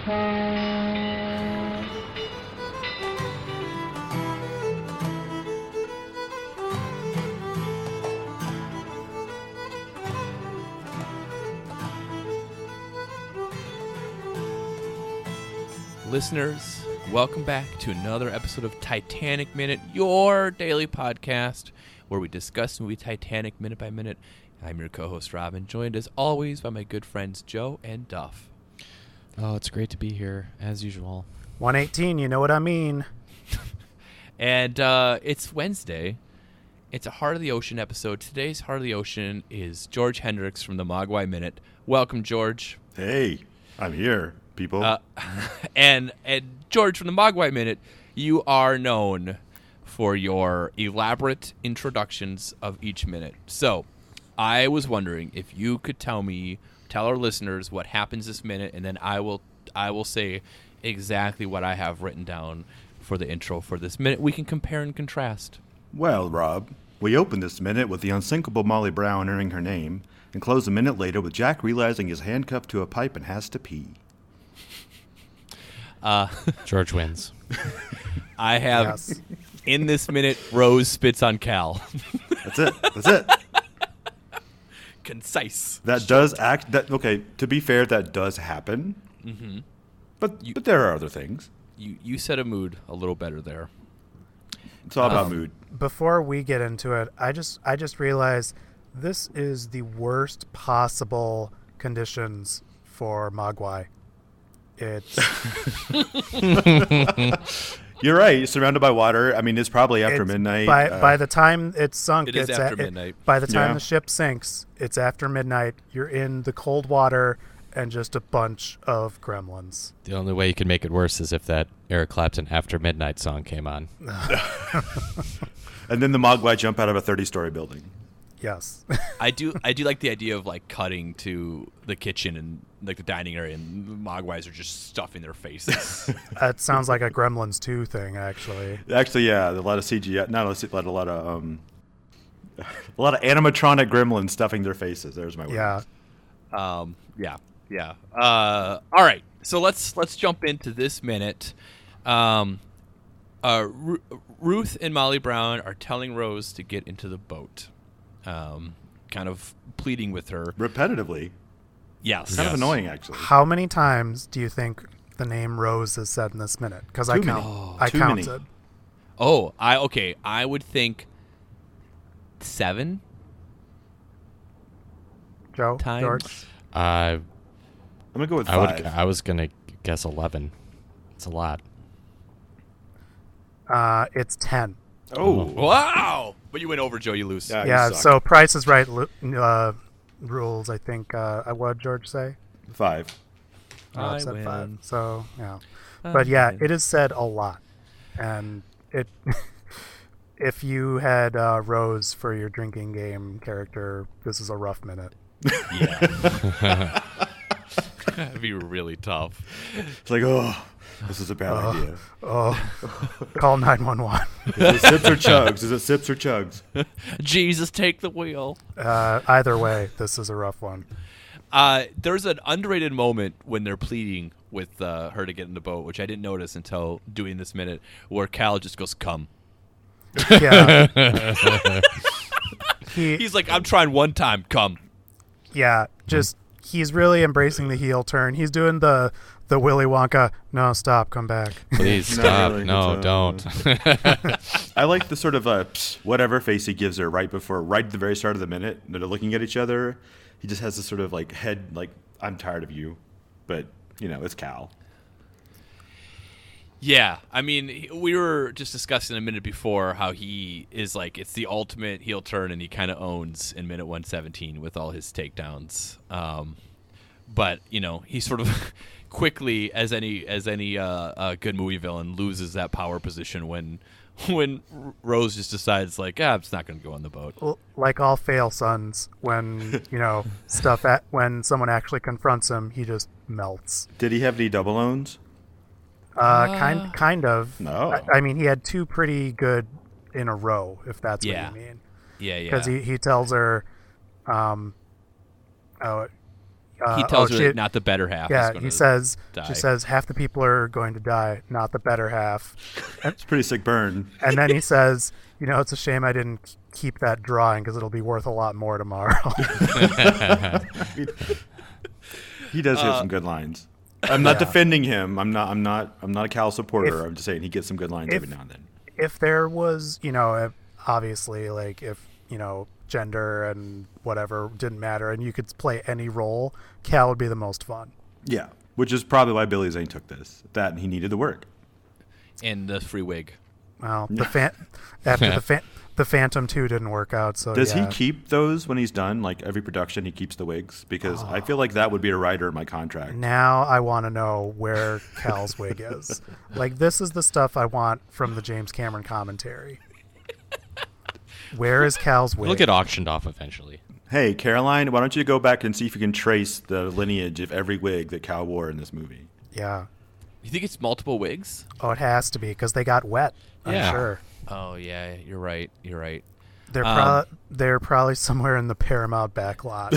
Listeners, welcome back to another episode of Titanic Minute, your daily podcast where we discuss the movie Titanic minute by minute. I'm your co host, Robin, joined as always by my good friends Joe and Duff. Oh, it's great to be here as usual. 118, you know what I mean. And uh, it's Wednesday. It's a Heart of the Ocean episode. Today's Heart of the Ocean is George Hendricks from the Mogwai Minute. Welcome, George. Hey, I'm here, people. Uh, and and George from the Mogwai Minute, you are known for your elaborate introductions of each minute. So, I was wondering if you could tell me, tell our listeners what happens this minute, and then I will I will say exactly what I have written down for the intro for this minute. We can compare and contrast. well, Rob, we open this minute with the unsinkable Molly Brown earning her name, and close a minute later with Jack realizing he's handcuffed to a pipe and has to pee. Uh, George wins. I have Yes. in this minute Rose spits on Cal. That's it. That's it. Concise. That does act. That okay. To be fair, that does happen. Mm-hmm. But you, but there are other things. You you set a mood a little better there. It's all about Um, mood. Before we get into it, I just I just realized this is the worst possible conditions for Mogwai. It's You're right. You're surrounded by water. I mean, it's probably after it's- midnight. By uh, by the time it's sunk, It is it's after at- it- midnight. by the time Yeah. the ship sinks, it's after midnight. You're in the cold water and just a bunch of gremlins. The only way you can make it worse is if that Eric Clapton After Midnight song came on. and then the Mogwai jump out of a 30-story building. Yes. I do I do like the idea of like cutting to the kitchen and like the dining area and the Mogwais are just stuffing their faces. that sounds like a Gremlins 2 thing, actually. Actually, yeah, a lot of CGI. Not a lot, a lot of um, a lot of animatronic gremlins stuffing their faces. There's my word. Yeah. um, yeah, yeah. Uh, all right, so let's let's jump into this minute. Um, uh, Ru- Ruth and Molly Brown are telling Rose to get into the boat, um, kind of pleading with her. repetitively. Yes, Kind Yes. of annoying, actually. How many times do you think the name Rose is said in this minute? Because I Too many. count. Oh, I too many. counted. Oh, I okay. I would think seven Joe, times. George. Uh, I'm gonna go with I five. would. I was gonna guess eleven. It's a lot. Uh, it's ten. oh, Wow! But you went over, Joe. You lose. Yeah, yeah. suck. So Price is Right uh, rules. I think. Uh, what did George say? five. Rob I said win. five. So yeah. I But yeah, win. it is said a lot, and it. if you had uh, Rose for your drinking game character, this is a rough minute. Yeah. That'd be really tough. It's like, oh, this is a bad idea. Oh, call nine one one. Is it sips or chugs? Is it sips or chugs? Jesus, take the wheel. Uh, either way, this is a rough one. Uh, there's an underrated moment when they're pleading with uh, her to get in the boat, which I didn't notice until doing this minute, where Cal just goes, "Come." Yeah. he, He's like, "I'm trying one time, come." yeah, just he's really embracing the heel turn. He's doing the the Willy Wonka. No, stop, come back. Please stop. really. No, It's, uh, don't. I like the sort of uh, psst, whatever face he gives her right before, right at the very start of the minute. They're looking at each other. He just has this sort of like head, like I'm tired of you, but you know it's Cal. Yeah, I mean, we were just discussing a minute before how he is like it's the ultimate heel turn, and he kind of owns in minute one seventeen with all his takedowns. Um, but you know, he sort of quickly, as any as any uh, uh, good movie villain, loses that power position when when Rose just decides like, ah, I'm just not going to go on the boat. Like all fail sons, when you know stuff at when someone actually confronts him, he just melts. Did he have any double owns? Uh, kind kind of. No. I, I mean, he had two pretty good in a row, if that's Yeah. what you mean. Yeah, yeah. Because he, he tells her, um, oh, Uh, he tells oh, her she- not the better half. Yeah, gonna he says die. she says half the people are going to die, not the better half. It's pretty sick burn. And then he says, you know, it's a shame I didn't keep that drawing because it'll be worth a lot more tomorrow. He does Uh, have some good lines. I'm not Yeah. defending him. I'm not. I'm not. I'm not a Cal supporter. If- I'm just saying he gets some good lines if- every now and then. if there was, you know, if, obviously, like if you know gender and whatever didn't matter, and you could play any role, Cal would be the most fun. Yeah, which is probably why Billy Zane took this. That he needed the work. and the free wig. Well, the fan after the fan the Phantom Two didn't work out, so Does yeah. he keep those when he's done? Like every production, he keeps the wigs because I feel like that would be a writer in my contract. Now I want to know where Cal's wig is. Like this is the stuff I want from the James Cameron commentary. Where is Cal's wig? It'll get auctioned off eventually. Hey, Caroline, why don't you go back and see if you can trace the lineage of every wig that Cal wore in this movie? yeah. You think it's multiple wigs? Oh, it has to be because they got wet. I'm Yeah. sure. Oh yeah, you're right. You're right. They're Um, pro- they're probably somewhere in the Paramount back lot.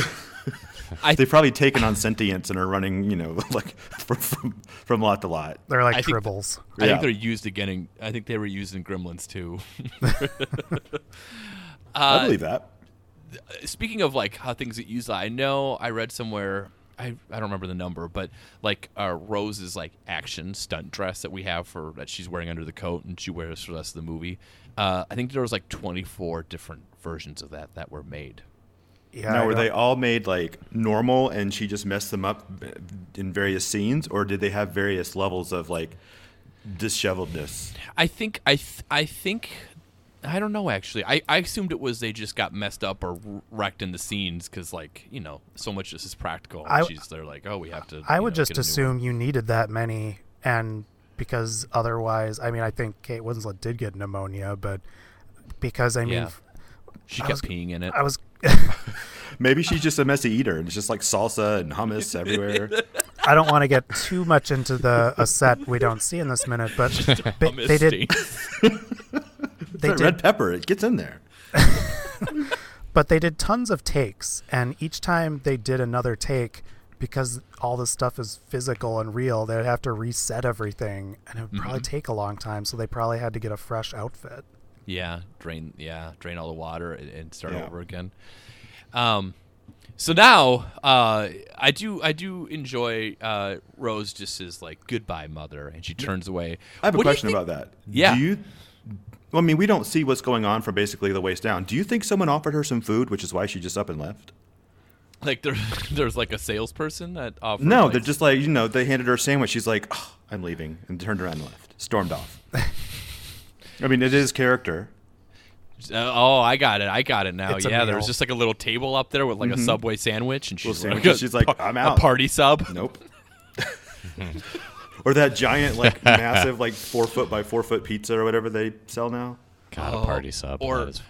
I They've probably taken on sentience and are running, you know, like from from, from lot to lot. They're like I think- tribbles. I Yeah. think they're used again. In, I think they were used in Gremlins too. I uh, believe that. Speaking of like how things get used, I know I read somewhere. I, I don't remember the number, but like uh, Rose's like action stunt dress that we have for that she's wearing under the coat and she wears for the rest of the movie. Uh, I think there was like 24 different versions of that that were made. Yeah. now, were they all made like normal and she just messed them up in various scenes, or did they have various levels of like disheveledness? I think I th- I think I don't know actually. I, I assumed it was they just got messed up or wrecked in the scenes because like you know so much of this is practical. I- She's they're like oh we have to. I would know, just get a new assume you needed that many, and because otherwise, I mean, I think Kate Winslet did get pneumonia, but because I mean, Yeah. She I kept was- peeing in it. I was. Maybe she's just a messy eater and it's just like salsa and hummus everywhere. I don't want to get too much into the a set we don't see in this minute, but they, they did. Stain. They that did red pepper, it gets in there. but they did tons of takes and each time they did another take because all this stuff is physical and real they'd have to reset everything and it would probably Mm-hmm. take a long time so they probably had to get a fresh outfit Yeah, drain. Yeah, drain all the water and, and start Yeah. over again. Um, so now uh, I do I do enjoy uh, Rose just says like goodbye, mother, and she turns away. I have a What question think- about that. Yeah. Do you? Well, I mean, we don't see what's going on from basically the waist down. Do you think someone offered her some food, which is why she just up and left? Like there, there's like a salesperson that offers. No, like, they're just like you know they handed her a sandwich. She's like, oh, I'm leaving, and turned around and left, stormed off. I mean, it is character. Uh, oh, I got it. I got it now. It's yeah, there was just like a little table up there with like a Subway sandwich, and she's Little like, sandwich, she's like, "I'm out. a out." party sub. Nope. or that giant, like massive, like four foot by four foot pizza or whatever they sell now. God, Oh, a party sub. or- that is funny.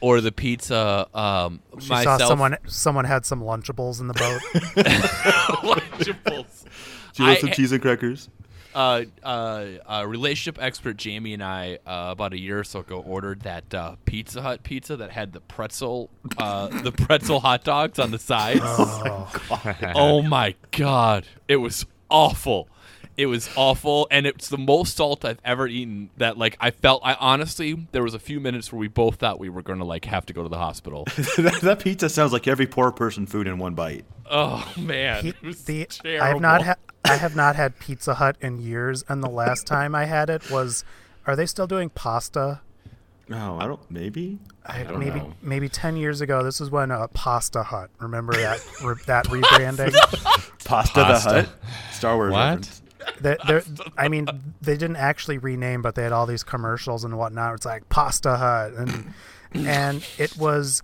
Or the pizza. Um, she myself. saw someone someone had some lunchables in the boat Lunchables. She loves I- some cheese and crackers. uh, uh, uh, relationship expert Jamie and I uh, about a year or so ago ordered that uh, Pizza Hut pizza that had the pretzel, uh, the pretzel hot dogs on the sides. Oh, Oh, my god, it was awful. It was awful, and it's the most salt I've ever eaten. That like I felt. I honestly, there was a few minutes where we both thought we were going to like have to go to the hospital. that, that pizza sounds like every poor person food in one bite. oh man, He- it was the terrible. I have not ha- I have not had Pizza Hut in years, and the last time I had it was, are they still doing pasta? Oh, I don't. Maybe. I, don't maybe know. maybe ten years ago. This was when uh, Pasta Hut. Remember that re- that rebranding? Pasta, Pasta. the Hut. Star Wars What? reference. They- they're- I mean, they didn't actually rename, but they had all these commercials and whatnot. It's like Pasta Hut, and and it was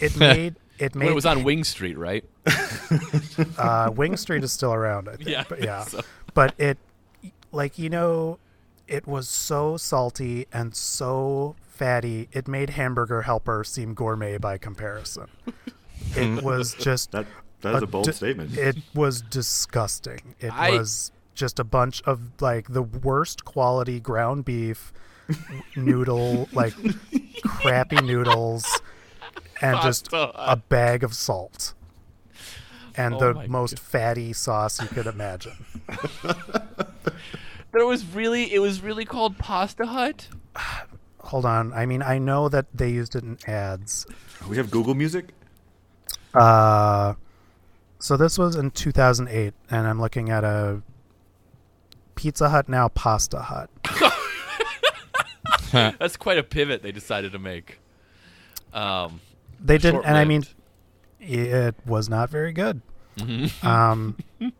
it made it When made it was on Wing Street, right? uh, Wing Street is still around. I think, Yeah, but yeah, so- but it like you know, it was so salty and so fatty. It made Hamburger Helper seem gourmet by comparison. It was just That that is a bold di- statement. It was disgusting. It I- was just a bunch of like the worst quality ground beef noodle, like crappy noodles, and just Pasta a bag of salt. and Oh the my most fatty sauce you could imagine. There was really, it was really called Pasta Hut. Hold on. I mean, I know that they used it in ads. We have Google Music. Uh, so this was in 2008, and I'm looking at a Pizza Hut now Pasta Hut. That's quite a pivot they decided to make. Um, They didn't, and I mean, it was not very good. Mm-hmm. Um.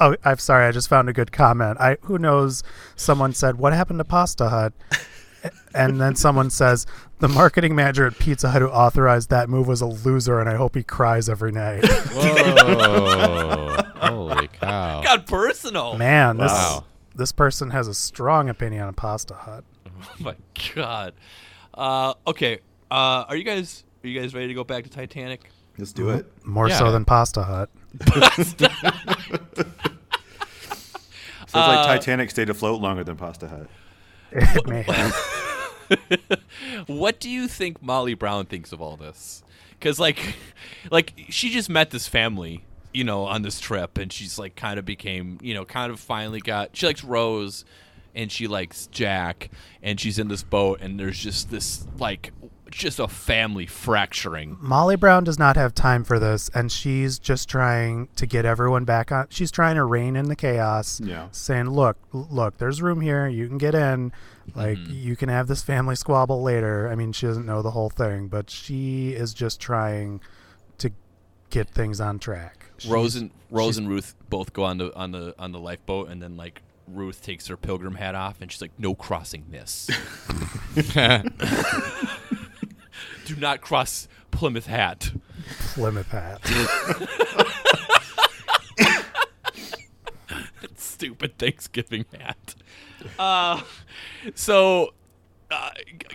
oh, I'm sorry. I just found a good comment. I who knows? Someone said, "What happened to Pasta Hut?" And then someone says, "The marketing manager at Pizza Hut who authorized that move was a loser, and I hope he cries every night." Whoa! Holy cow! got personal. Man, this Wow. this person has a strong opinion on Pasta Hut. Oh my god. Uh, okay. Uh, are you guys are you guys ready to go back to Titanic? Let's do it. More Yeah. so than Pasta Hut. So it's Uh, like Titanic stayed afloat longer than Pasta Hut. It may have. What do you think Molly Brown thinks of all this? Because like, like she just met this family, you know, on this trip, and she's like kind of became, you know, kind of finally got. She likes Rose, and she likes Jack, and she's in this boat, and there's just this like, just a family fracturing. Molly Brown does not have time for this, and she's just trying to get everyone back on. She's trying to rein in the chaos. Yeah. saying, "Look, look, there's room here. You can get in. Like, mm-hmm. you can have this family squabble later." I mean, she doesn't know the whole thing, but she is just trying to get things on track. Rose She's- and Rose she's- and Ruth both go on the on the on the lifeboat, and then like Ruth takes her pilgrim hat off, and she's like, "No crossing this. Do not cross Plymouth Hat." Plymouth hat. Stupid Thanksgiving hat. Uh, so uh,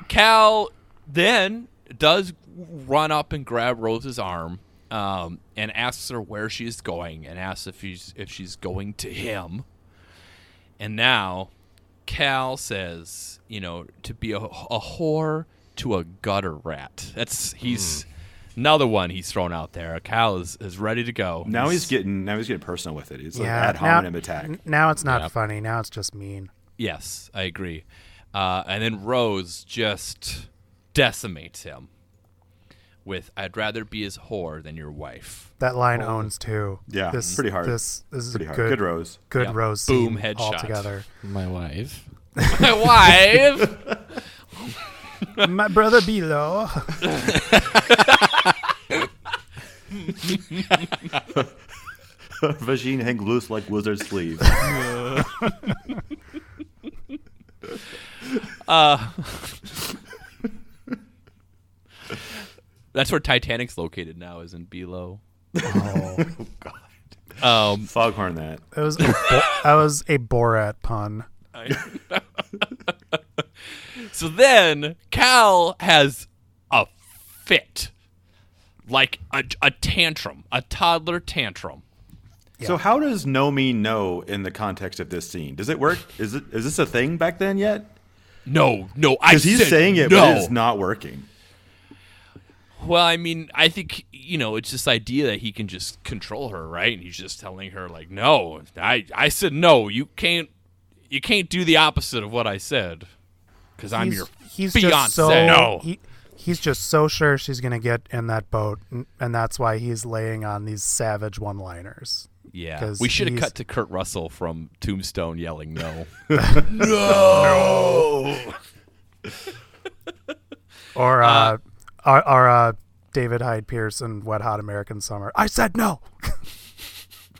Cal then does run up and grab Rose's arm. Um, and asks her where she's going, and asks if she's if she's going to him. And now, Cal says, you know, to be a, a whore to a gutter rat. That's he's another one he's thrown out there. Cal is, is ready to go. Now he's getting now he's getting personal with it. He's like yeah. ad now, attack. n- now it's not Yeah. funny. Now it's just mean. Yes, I agree. Uh, and then Rose just decimates him with "I'd rather be his whore than your wife." That line oh. owns too. Yeah, this, pretty hard. This, this is Pretty a hard. good, Good rose. good Yeah. rose Boom, scene headshot. altogether. My wife. My wife. My brother below. Vagine hang loose like wizard sleeve. Uh, That's where Titanic's located now, is in Below. Oh. Um, Foghorn that. It was a Bo- that was a Borat pun. so then Cal has a fit, like a, a tantrum, a toddler tantrum. So how does no mean no in the context of this scene? Does it work? Is it is this a thing back then yet? No, no, I Because he's said saying it, no. but it's not working. Well, I mean, I think you know it's this idea that he can just control her, right? And he's just telling her like, "No, I, I said no. You can't, you can't do the opposite of what I said, because I'm your he's Beyonce." just so no, he, he's just so sure she's gonna get in that boat, n- and that's why he's laying on these savage one-liners. yeah. 'cause We should have cut to Kurt Russell from Tombstone yelling no. no. Or uh, or, or uh, David Hyde Pierce in Wet Hot American Summer. I said no.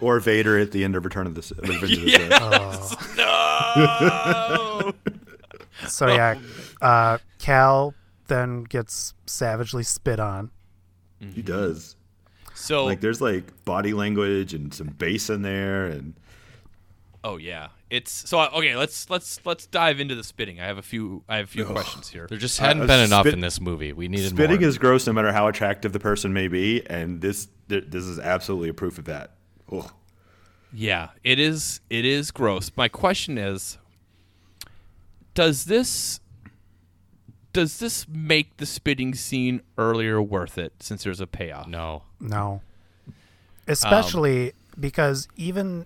Or Vader at the end of Return of the S- Revenge of the Sith. Oh. no. So yeah, uh, Cal then gets savagely spit on. He does. so, Like there's like body language and some bass in there, and oh yeah, it's so okay. Let's let's let's dive into the spitting. I have a few. I have a few questions here. There just Uh, hadn't uh, been enough spit- in this movie. We needed spitting more. is gross no matter how attractive the person may be, and this th- this is absolutely a proof of that. Oh. Yeah, it is. It is gross. My question is, does this does this make the spitting scene earlier worth it since there's a payoff? No. No. Especially because even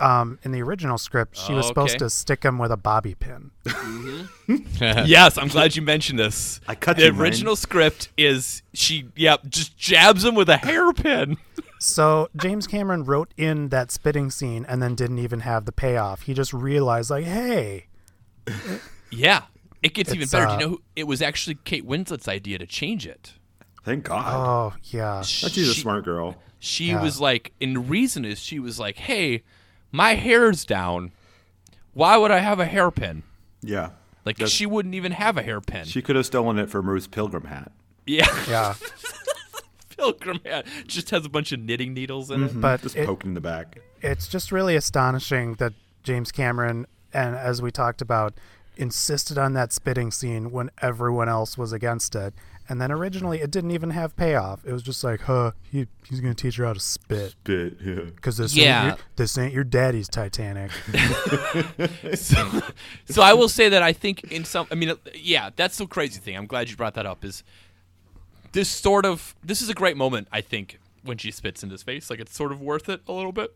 um, in the original script, she was supposed Okay. to stick him with a bobby pin. yes, I'm glad you mentioned this. I cut the you, man. original script is she, yep, just jabs him with a hairpin. So James Cameron wrote in that spitting scene and then didn't even have the payoff. He just realized, like, hey, Yeah, it gets even It's, better. Do uh, you know who, it was actually Kate Winslet's idea to change it. Thank God. oh yeah, She's a smart girl. She Yeah. was like, and the reason is she was like, hey, my hair's down. Why would I have a hairpin? Yeah. Like That's- she wouldn't even have a hairpin. She could have stolen it from Ruth's pilgrim hat. yeah, yeah. pilgrim hat just has a bunch of knitting needles in it. Mm-hmm. But Just it, poking in the back. it's just really astonishing that James Cameron and as we talked about insisted on that spitting scene when everyone else was against it. And then originally it didn't even have payoff. It was just like, huh, he, he's going to teach her how to spit Bit, yeah. because this Yeah. ain't your, this ain't your daddy's Titanic. so, so I will say that I think in some, I mean, uh, yeah, that's the crazy thing. I'm glad you brought that up. Is this sort of this is a great moment? I think when she spits in his face, like it's sort of worth it a little bit.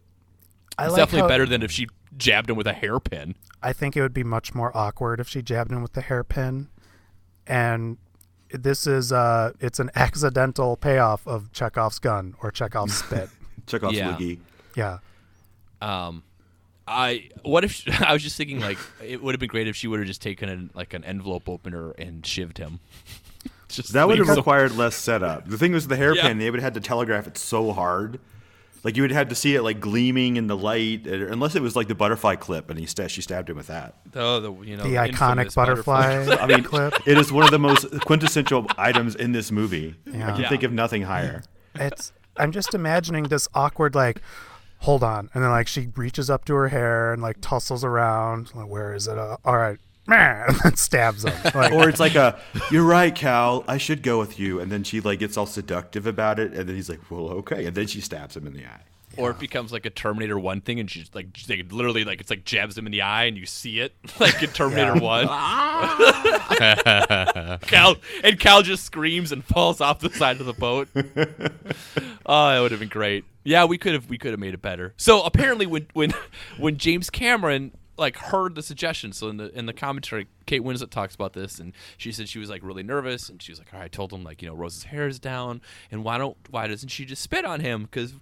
I It's like definitely how- better than if she jabbed him with a hairpin. I think it would be much more awkward if she jabbed him with the hairpin. And this is uh it's an accidental payoff of Chekhov's gun or Chekhov's spit. Chekhov's off Yeah. Swiggy. yeah. Um, I what if I was just thinking like it would have been great if she would have just taken an, like an envelope opener and shivved him. just That would have leave- required less setup. The thing was the hairpin, Yeah. they would have had to telegraph it so hard. Like you would have to see it like gleaming in the light, unless it was like the butterfly clip, and he sta- she stabbed him with that. oh, the you know The iconic butterfly, I mean, clip. it is one of the most quintessential items in this movie. I can Yeah. think of nothing higher. It's I'm just imagining this awkward like hold on and then like she reaches up to her hair and like tussles around like where is it uh, all right and then stabs him like, Or it's like a, "You're right, Cal. I should go with you," and then she like gets all seductive about it, and then he's like, "Well, okay," and then she stabs him in the eye. Or it becomes like a Terminator One thing, and she's like, they literally like it's like jabs him in the eye, and you see it like in Terminator One. Cal and Cal just screams and falls off the side of the boat. oh, that would have been great. Yeah, we could have we could have made it better. So apparently, when when when James Cameron like heard the suggestion, so in the in the commentary, Kate Winslet talks about this, and she said she was like really nervous, and she was like, "All right, I told him like you know Rose's hair is down, and why don't why doesn't she just spit on him? Because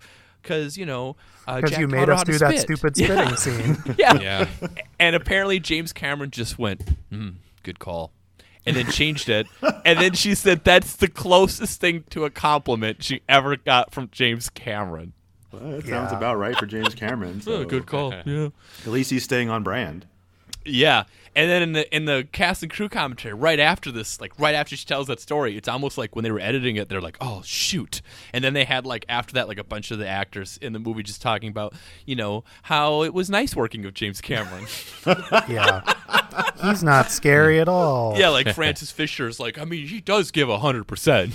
because you know because Jack you made us how to do that spit." stupid Yeah. spitting scene yeah. Yeah. And apparently James Cameron just went, mm, good call. And then changed it. And then she said that's the closest thing to a compliment she ever got from James Cameron. Well, that sounds about right for James Cameron. So Oh, good call. Yeah. At least he's staying on brand. Yeah. And then in the in the cast and crew commentary, right after this, like right after she tells that story, it's almost like when they were editing it, they're like, "Oh shoot!" And then they had like after that, like a bunch of the actors in the movie just talking about, you know, how it was nice working with James Cameron. yeah he's not scary at all yeah, like Frances Fisher's like, I mean, he does give a hundred percent.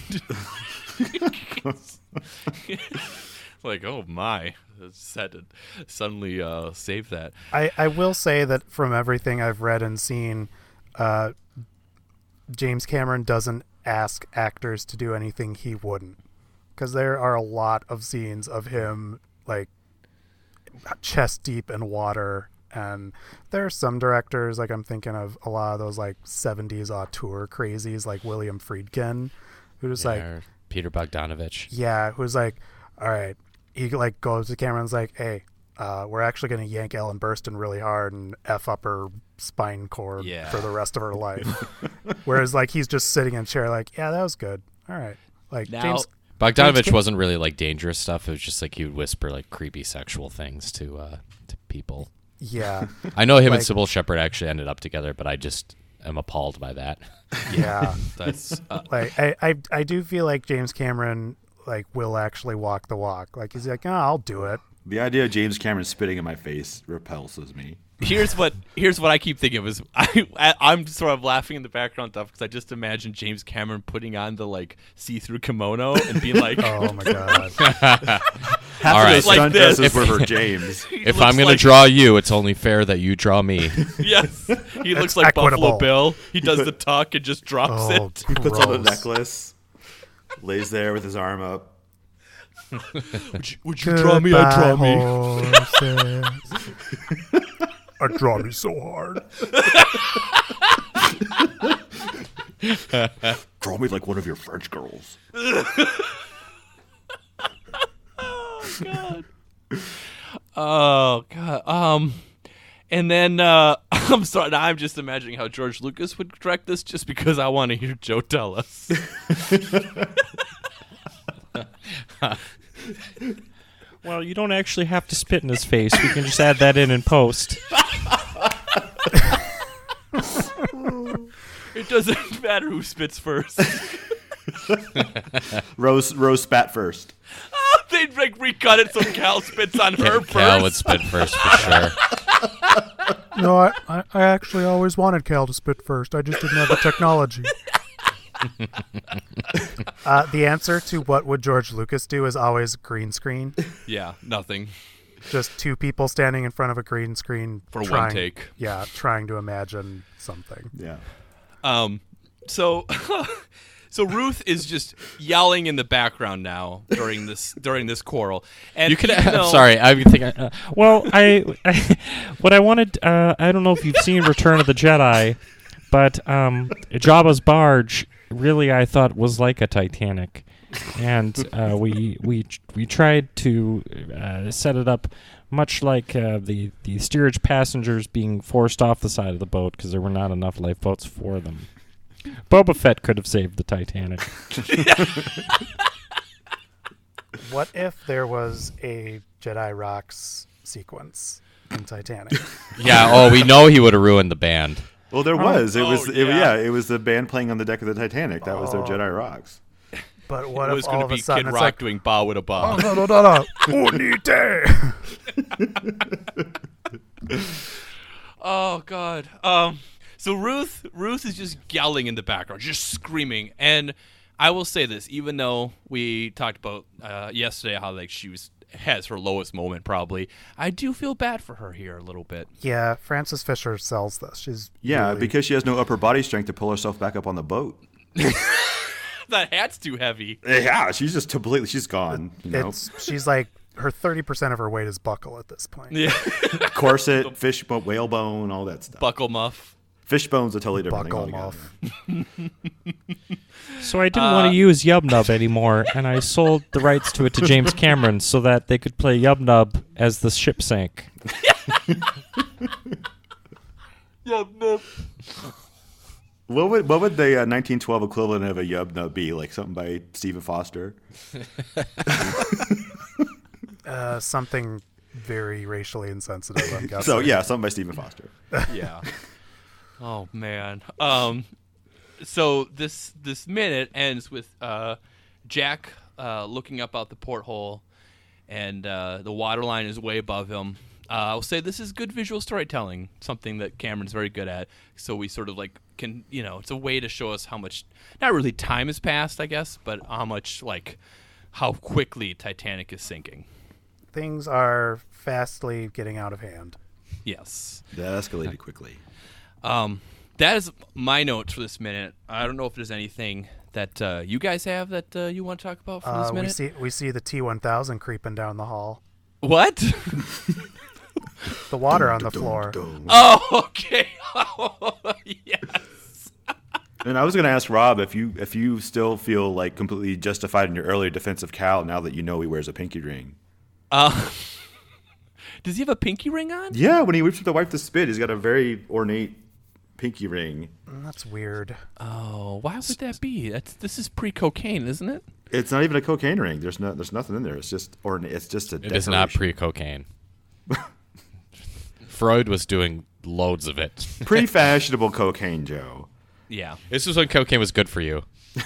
Like, oh my, just had to suddenly uh, save that. I, I will say that from everything I've read and seen, uh, James Cameron doesn't ask actors to do anything he wouldn't. Because there are a lot of scenes of him, like, chest deep in water. And there are some directors, like, I'm thinking of a lot of those, like, 70s auteur crazies, like William Friedkin, who just, like, Peter Bogdanovich. yeah, who's like, all right. He like goes to the camera and like, hey, uh, we're actually gonna yank Ellen Burstyn really hard and f up her spine cord Yeah. for the rest of her life. Whereas like he's just sitting in a chair, like, yeah, that was good. All right, like Now, James. Bogdanovich Cam- wasn't really like dangerous stuff. It was just like he would whisper like creepy sexual things to uh, to people. Yeah, I know him Like- and Cybill Shepherd actually ended up together, but I just am appalled by that. yeah. that's uh, like I, I, I do feel like James Cameron like will actually walk the walk. Like he's like, oh, I'll do it. The idea of James Cameron spitting in my face repulses me. here's what here's what I keep thinking of is I, I I'm sort of laughing in the background stuff because I just imagine James Cameron putting on the like see-through kimono and being like, Oh my god. Half All of right. Like this. dresses were for James. If I'm gonna like- draw you, it's only fair that you draw me. yes, he looks It's like Buffalo. Bill. He does the tuck and just drops Oh, it. He puts on a necklace, lays there with his arm up. Would you, would you draw me? I draw me. I draw me so hard. Draw me like one of your French girls. Oh god. Oh god. Um and then uh I'm sorry, I'm just imagining how George Lucas would direct this just because I want to hear Joe tell us. Well, you don't actually have to spit in his face. We can just add that in in post. it doesn't matter who spits first. Rose Rose spat first. They'd like recut it so Cal spits on her first. Cal would spit first for sure. No, I, I, I actually always wanted Cal to spit first. I just didn't have the technology. uh, the answer to what would George Lucas do is always green screen. Yeah, nothing. Just two people standing in front of a green screen For one trying, take. Yeah, trying to imagine something. Yeah. Um, so, so Ruth is just yelling in the background now during this during this quarrel, and You could. even I'm though- sorry. I think. I, uh, Well, I, I what I wanted. Uh, I don't know if you've seen Return of the Jedi, but um, Jabba's barge really I thought was like a Titanic, and uh, we we we tried to uh, set it up much like uh, the the steerage passengers being forced off the side of the boat because there were not enough lifeboats for them. Boba Fett could have saved the Titanic. What if there was a Jedi Rocks sequence in Titanic? yeah. Oh, we know he would have ruined the band. Well, there was. It Oh, was. It, yeah. yeah. It was the band playing on the deck of the Titanic. That was their Oh. Jedi Rocks. But what it was if going all to of be a sudden Kid it's Rock like, doing "Ba with a oh, no, no, no, no, unite! Oh God. Um. So Ruth, Ruth is just yelling in the background, just screaming. And I will say this, even though we talked about uh, yesterday how like she was has her lowest moment, probably, I do feel bad for her here a little bit. Yeah, Frances Fisher sells this. She's Yeah, really- because she has no upper body strength to pull herself back up on the boat. That hat's too heavy. Yeah, she's just completely. She's gone. You know, it's she's like her thirty percent of her weight is buckle at this point. Yeah. corset, fish, bone, whale all that stuff. Buckle muff. Fish bone's a totally different Buckle thing altogether. muff. So I didn't want to use Yub Nub anymore, and I sold the rights to it to James Cameron so that they could play Yub Nub as the ship sank. Yeah. No. What would what would the uh, 1912 equivalent of a yub nub be? Like something by Stephen Foster? Uh, something very racially insensitive. I'm guessing. So yeah, something by Stephen Foster. yeah. Oh man. Um. So this this minute ends with uh, Jack uh, looking up out the porthole, and uh, the water line is way above him. Uh, I'll say this is good visual storytelling, something that Cameron's very good at. So we sort of like can you know it's a way to show us how much not really time has passed, I guess, but how much like how quickly Titanic is sinking. Things are fastly getting out of hand. Yes. That escalated quickly. Um, that is my notes for this minute. I don't know if there's anything that uh, you guys have that uh, you want to talk about for Uh, this we minute. see we see the T1000 creeping down the hall. what? The water on the floor. oh, okay. yes. And I was going to ask Rob if you if you still feel like completely justified in your earlier defense of Cal now that you know he wears a pinky ring. Uh, does he have a pinky ring on? Yeah, when he whips up to wipe the spit, he's got a very ornate pinky ring. Mm, That's weird. Oh, why would that be? That's this is pre-cocaine, isn't it? It's not even a cocaine ring. There's no there's nothing in there. It's just ornate. It's just a. It is not pre-cocaine. Freud was doing loads of it. pre fashionable cocaine, Joe. Yeah. This is when cocaine was good for you.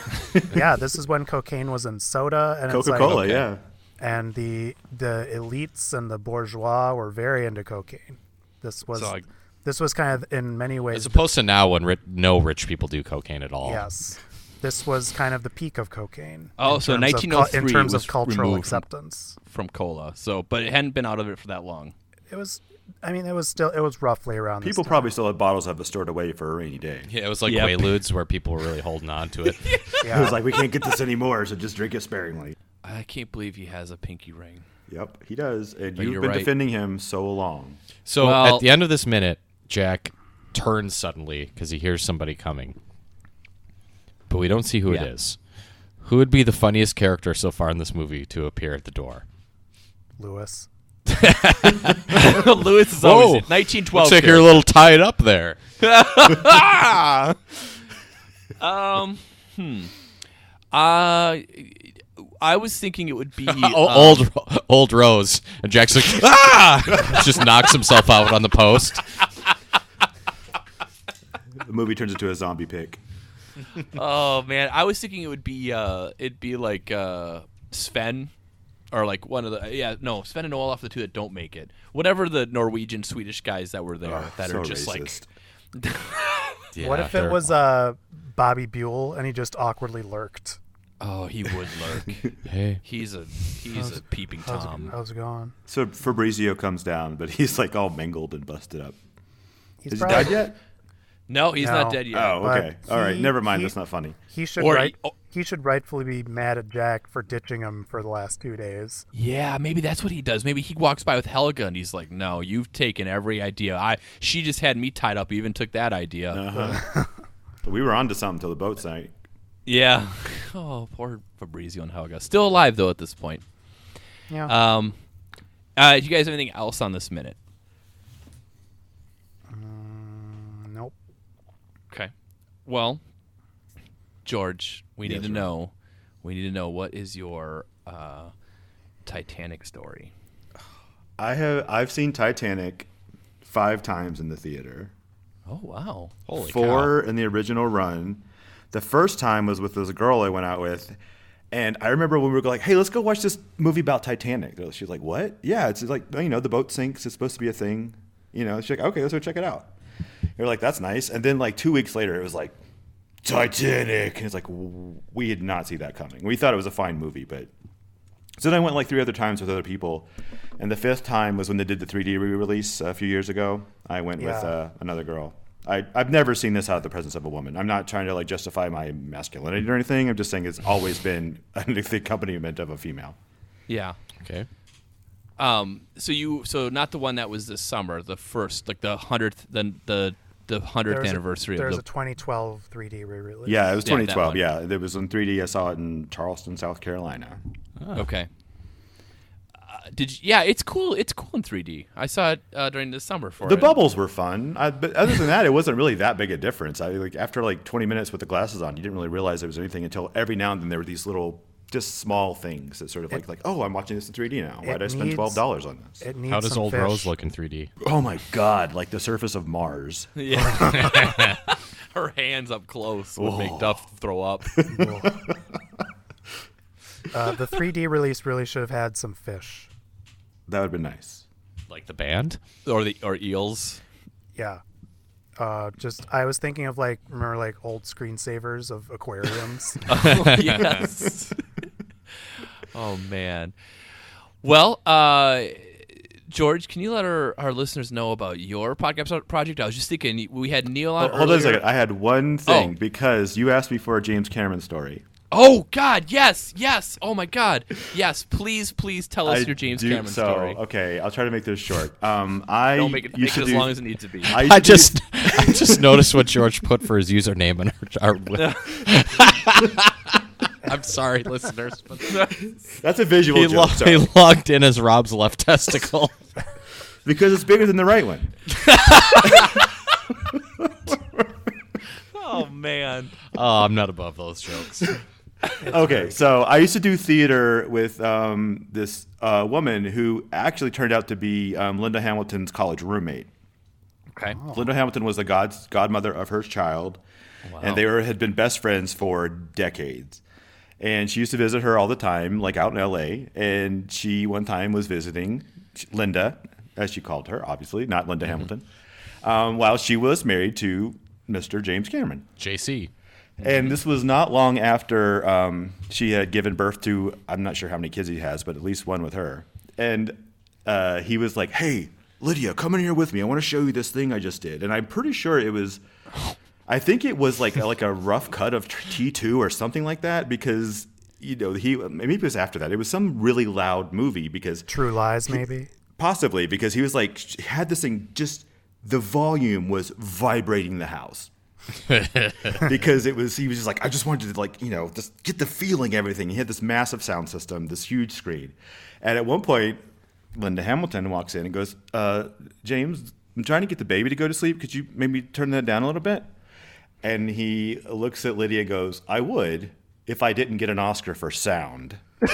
yeah, this is when cocaine was in soda and Coca Cola, like, yeah. and the the elites and the bourgeois were very into cocaine. This was So, like- this was kind of in many ways As the- opposed to now when ri- no rich people do cocaine at all. yes. This was kind of the peak of cocaine. Oh, so terms of 1903 in oh terms was of cultural removed from- acceptance. from cola. So, but it hadn't been out of it for that long. It was, I mean, it was still it was roughly around. People time. probably still had bottles of it stored away for a rainy day. Yeah, it was like Yep. Quaaludes where people were really holding on to it. Yeah. It was like, we can't get this anymore, so just drink it sparingly. I can't believe he has a pinky ring. Yep, he does. And But you've been right. defending him so long. So Well- at the end of this minute, Jack turns suddenly because he hears somebody coming, but we don't see who Yeah. it is. Who would be the funniest character so far in this movie to appear at the door? Lewis. Lewis is always it. 1912. Looks like you're a little tied up there. um, hmm. Uh, I was thinking it would be um, old old Rose, and Jack's like ah, just knocks himself out on the post. The movie turns into a zombie pick. Oh man, I was thinking it would be uh, it'd be like uh, Sven, or like one of the yeah no Sven and Olaf, the two that don't make it. Whatever the Norwegian Swedish guys that were there Oh, that so are just racist. what if it was uh, Bobby Buell and he just awkwardly lurked? oh he would lurk. Hey, he's a he's a peeping How's tom. it, how's it going? So Fabrizio comes down, but he's like all mangled and busted up. He's Is he probably- died yet? No, he's not dead yet. Oh, But okay. All right. he- Never mind. he- That's not funny. He should Or he- right, oh. he should rightfully be mad at Jack for ditching him for the last two days. Yeah, maybe that's what he does. Maybe he walks by with Helga and he's like, "No, you've taken every idea. I she just had me tied up. Even took that idea." Uh-huh. we were on to something till the boat sank. Yeah. Oh, poor Fabrizio and Helga. Still alive though at this point. Yeah. Um, uh, do you guys have anything else on this minute? nope. Okay. Well, George, we need to sir. know. We need to know what is your uh, Titanic story. I have. I've seen Titanic five times in the theater. Oh wow! holy four in the original run. The first time was with this girl I went out with, and I remember when we were like, "Hey, let's go watch this movie about Titanic." She's like, "What? Yeah, it's like you know the boat sinks. It's supposed to be a thing. You know." She's like, "Okay, let's go check it out." You're like, "That's nice." And then like two weeks later, it was like Titanic, and it's like we did not see that coming. We thought it was a fine movie, but so then I went like three other times with other people, and the fifth time was when they did the 3D re-release a few years ago. I went with uh, another girl. I, I've never seen this out of the presence of a woman. I'm not trying to like justify my masculinity or anything. I'm just saying it's always been the accompaniment of a female. Yeah. Okay. Um. So you. So not the one that was this summer. The first, like the hundredth, the the the hundredth There's anniversary a, there's of a the. 2012 3D re-release. Yeah, it was 2012. one. Yeah, it was in 3D. I saw it in Charleston, South Carolina. Okay. Uh, did you, yeah, it's cool. It's cool in 3D. I saw it uh, during the summer for The it. bubbles were fun, I, but other than that, it wasn't really that big a difference. I like after like 20 minutes with the glasses on, you didn't really realize there was anything until every now and then there were these little, just small things that sort of like like oh, I'm watching this in 3D now. Why it did I spend twelve dollars on this? It needs How does Old fish. Rose look in 3D? oh my god, like the surface of Mars. Yeah. Her hands up close would make Duff throw up. Uh, the 3D release really should have had some fish. That would have been nice. Like the band? or the or eels. Yeah. Uh, just I was thinking of like remember like old screensavers of aquariums. yes. Oh man. Well, uh George, can you let our, our listeners know about your podcast project? I was just thinking we had Neil on. Hold on a second. I had one thing Oh. because you asked me for a James Cameron story. Oh God, yes, yes. Oh my God, yes. Please, please tell us I your James do- Cameron so, story. Okay, I'll try to make this short. Um, I Don't make it, make it to as do- long as it needs to be. I, I to do- just I just noticed what George put for his username in our. our I'm sorry, listeners, but that's a visual he, joke. lo- he logged in as Rob's left testicle. because it's bigger than the right one. oh man. oh, I'm not above those jokes. okay, so I used to do theater with um, this uh, woman who actually turned out to be um, Linda Hamilton's college roommate. Okay. Linda Hamilton was the god's godmother of her child. and they were had been best friends for decades. And she used to visit her all the time, like out in L.A. And she one time was visiting Linda, as she called her, obviously not Linda Hamilton, um, while she was married to Mr. James Cameron. JC. And this was not long after um, she had given birth to, I'm not sure how many kids he has, but at least one with her. And uh, he was like, hey, Lydia, come in here with me. I want to show you this thing I just did. And I'm pretty sure it was, I think it was like, like a rough cut of T2 or something like that because, you know, he, maybe it was after that. It was some really loud movie because True Lies, maybe. possibly because he was like, had this thing just, the volume was vibrating the house because it was he was just like I just wanted to like you know just get the feeling of everything. He had this massive sound system, this huge screen, and at one point, Linda Hamilton walks in and goes, uh, "James, I'm trying to get the baby to go to sleep. Could you maybe turn that down a little bit?" And he looks at Lydia, and goes, "I would if I didn't get an Oscar for sound."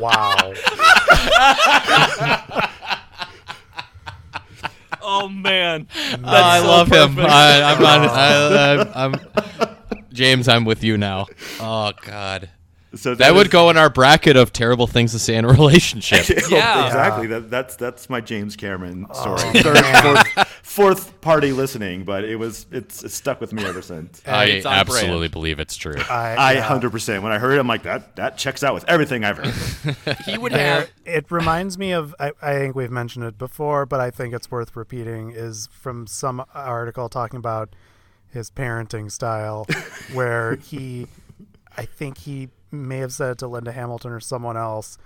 Wow. Oh man, Oh, I love him. I, I'm not. I, I, I'm James. I'm with you now. Oh God, So that would is- go in our bracket of terrible things to say in a relationship. Yeah. exactly. That, that's that's my James Cameron oh, story. Oh, Third, fourth, fourth party listening, but it was it's, it's stuck with me ever since. I absolutely brand. believe it's true. I, I yeah. hundred percent. When I heard it, I'm like that that checks out with everything I've heard. he would have. it reminds me of I, I think we've mentioned it before, but I think it's worth repeating. Is from some article talking about his parenting style, where he, I think he may have said it to Linda Hamilton or someone else.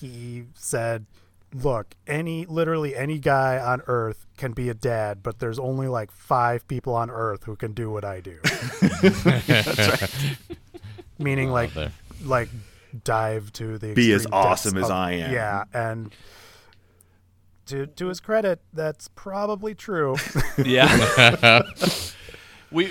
He said, "Look, any literally any guy on Earth can be a dad, but there's only like five people on Earth who can do what I do." Meaning, like, there. like dive to the Be as awesome as of- I am. Yeah, and to to his credit, that's probably true. Yeah. we, uh,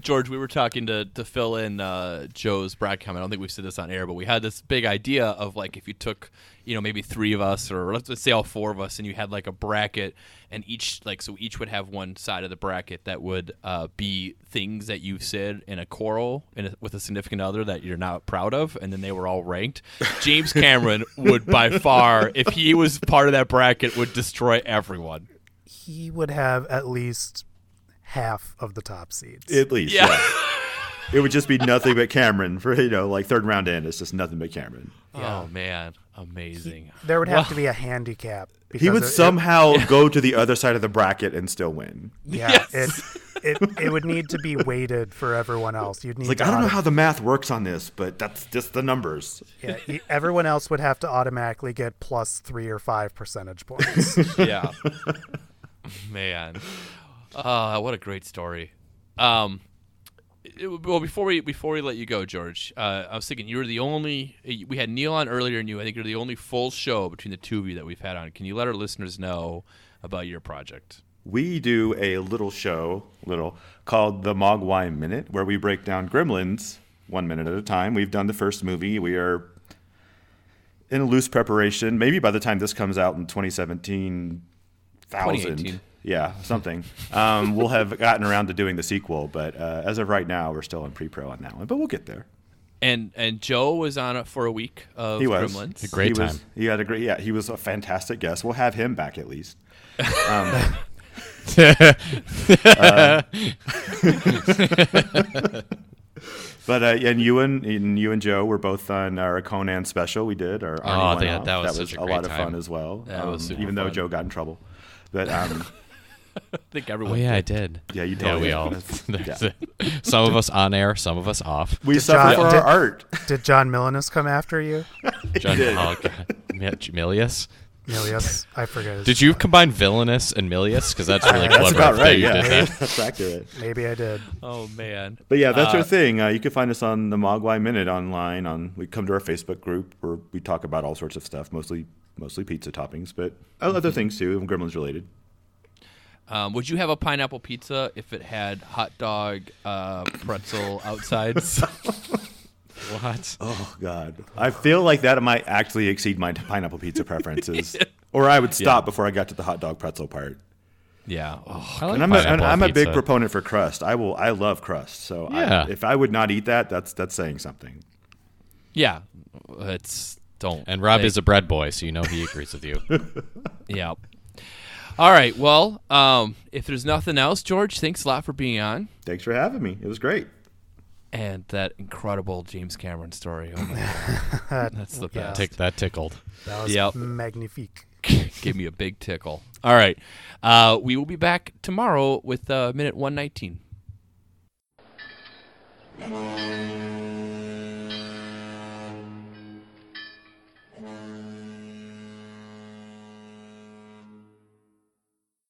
George, we were talking to to fill in uh, Joe's brag comment. I don't think we've said this on air, but we had this big idea of like if you took, you know, maybe three of us or let's, let's say all four of us, and you had like a bracket, and each like so each would have one side of the bracket that would uh, be things that you've said in a quarrel in a, with a significant other that you're not proud of, and then they were all ranked. James Cameron would by far, if he was part of that bracket, would destroy everyone. he would have at least half of the top seeds. At least, Yeah. yeah. It would just be nothing but Cameron for you know like third round in. It's just nothing but Cameron. Oh man, amazing. there would have to be a handicap. He would it- somehow go to the other side of the bracket and still win. yeah, Yes. it, it it would need to be weighted for everyone else. You'd need It's like to I don't know how the math works on this, but that's just the numbers. yeah, everyone else would have to automatically get plus three or five percentage points. yeah. Man. Uh, what a great story. Um it- well, before we before we let you go, George, uh, I was thinking you were the only. We had Neil on earlier, and you. I think you're the only full show between the two of you that we've had on. Can you let our listeners know about your project? We do a little show, little called the Mogwai Minute, where we break down Gremlins one minute at a time. We've done the first movie. We are in a loose preparation. Maybe by the time this comes out in 2017, 2018. thousand, yeah, something. Um, we'll have gotten around to doing the sequel, but uh, as of right now, we're still in pre-pro on that one. But we'll get there. And and Joe was on it for a week of He was Gremlins. A great he was- time. he had a great. Yeah, he was a fantastic guest. We'll have him back at least. Um, But uh, and you and, and you and Joe were both on our Conan special. We did our Arnie Oh, Went yeah, Off. that was such a a great lot of fun as well. That was um, super even though. Joe got in trouble. But um, I think Oh everyone. yeah, I did. did. Yeah, you did. Yeah, we did. all. That's- there's- Some of us on air, some of us off. we Did suffer John- for did- our art. Did John Milanus come after you? John, did. oh, God. Milius. Milius, I forget. His Did you combine villainous and Milius? Because that's really That's clever. about right. Yeah, did that. that's accurate. Maybe I did. Oh man. But yeah, that's Uh, our thing. Uh, you can find us on the Mogwai Minute online. On we come to our Facebook group where we talk about all sorts of stuff, mostly mostly pizza toppings, but other things too, Gremlins related. Um, would you have a pineapple pizza if it had hot dog, uh, pretzel outsides? What? Oh God, I feel like that might actually exceed my pineapple pizza preferences, or I would stop before I got to the hot dog pretzel part. Yeah. Oh, I like And I'm a, and I'm a big proponent for crust. I will. I love crust. So Yeah. I, if I would not eat that, that's that's saying something. yeah. It's don't. And Rob they- is a bread boy, so you know he agrees with you. Yeah. All right. Well, um, if there's nothing else, George, thanks a lot for being on Thanks for having me. It was great. and that incredible James Cameron story. Oh my god, that's the Yeah. best. Tick that tickled. That was Yep. magnifique. Give me a big tickle. All right. Uh, we will be back tomorrow with uh, minute 119.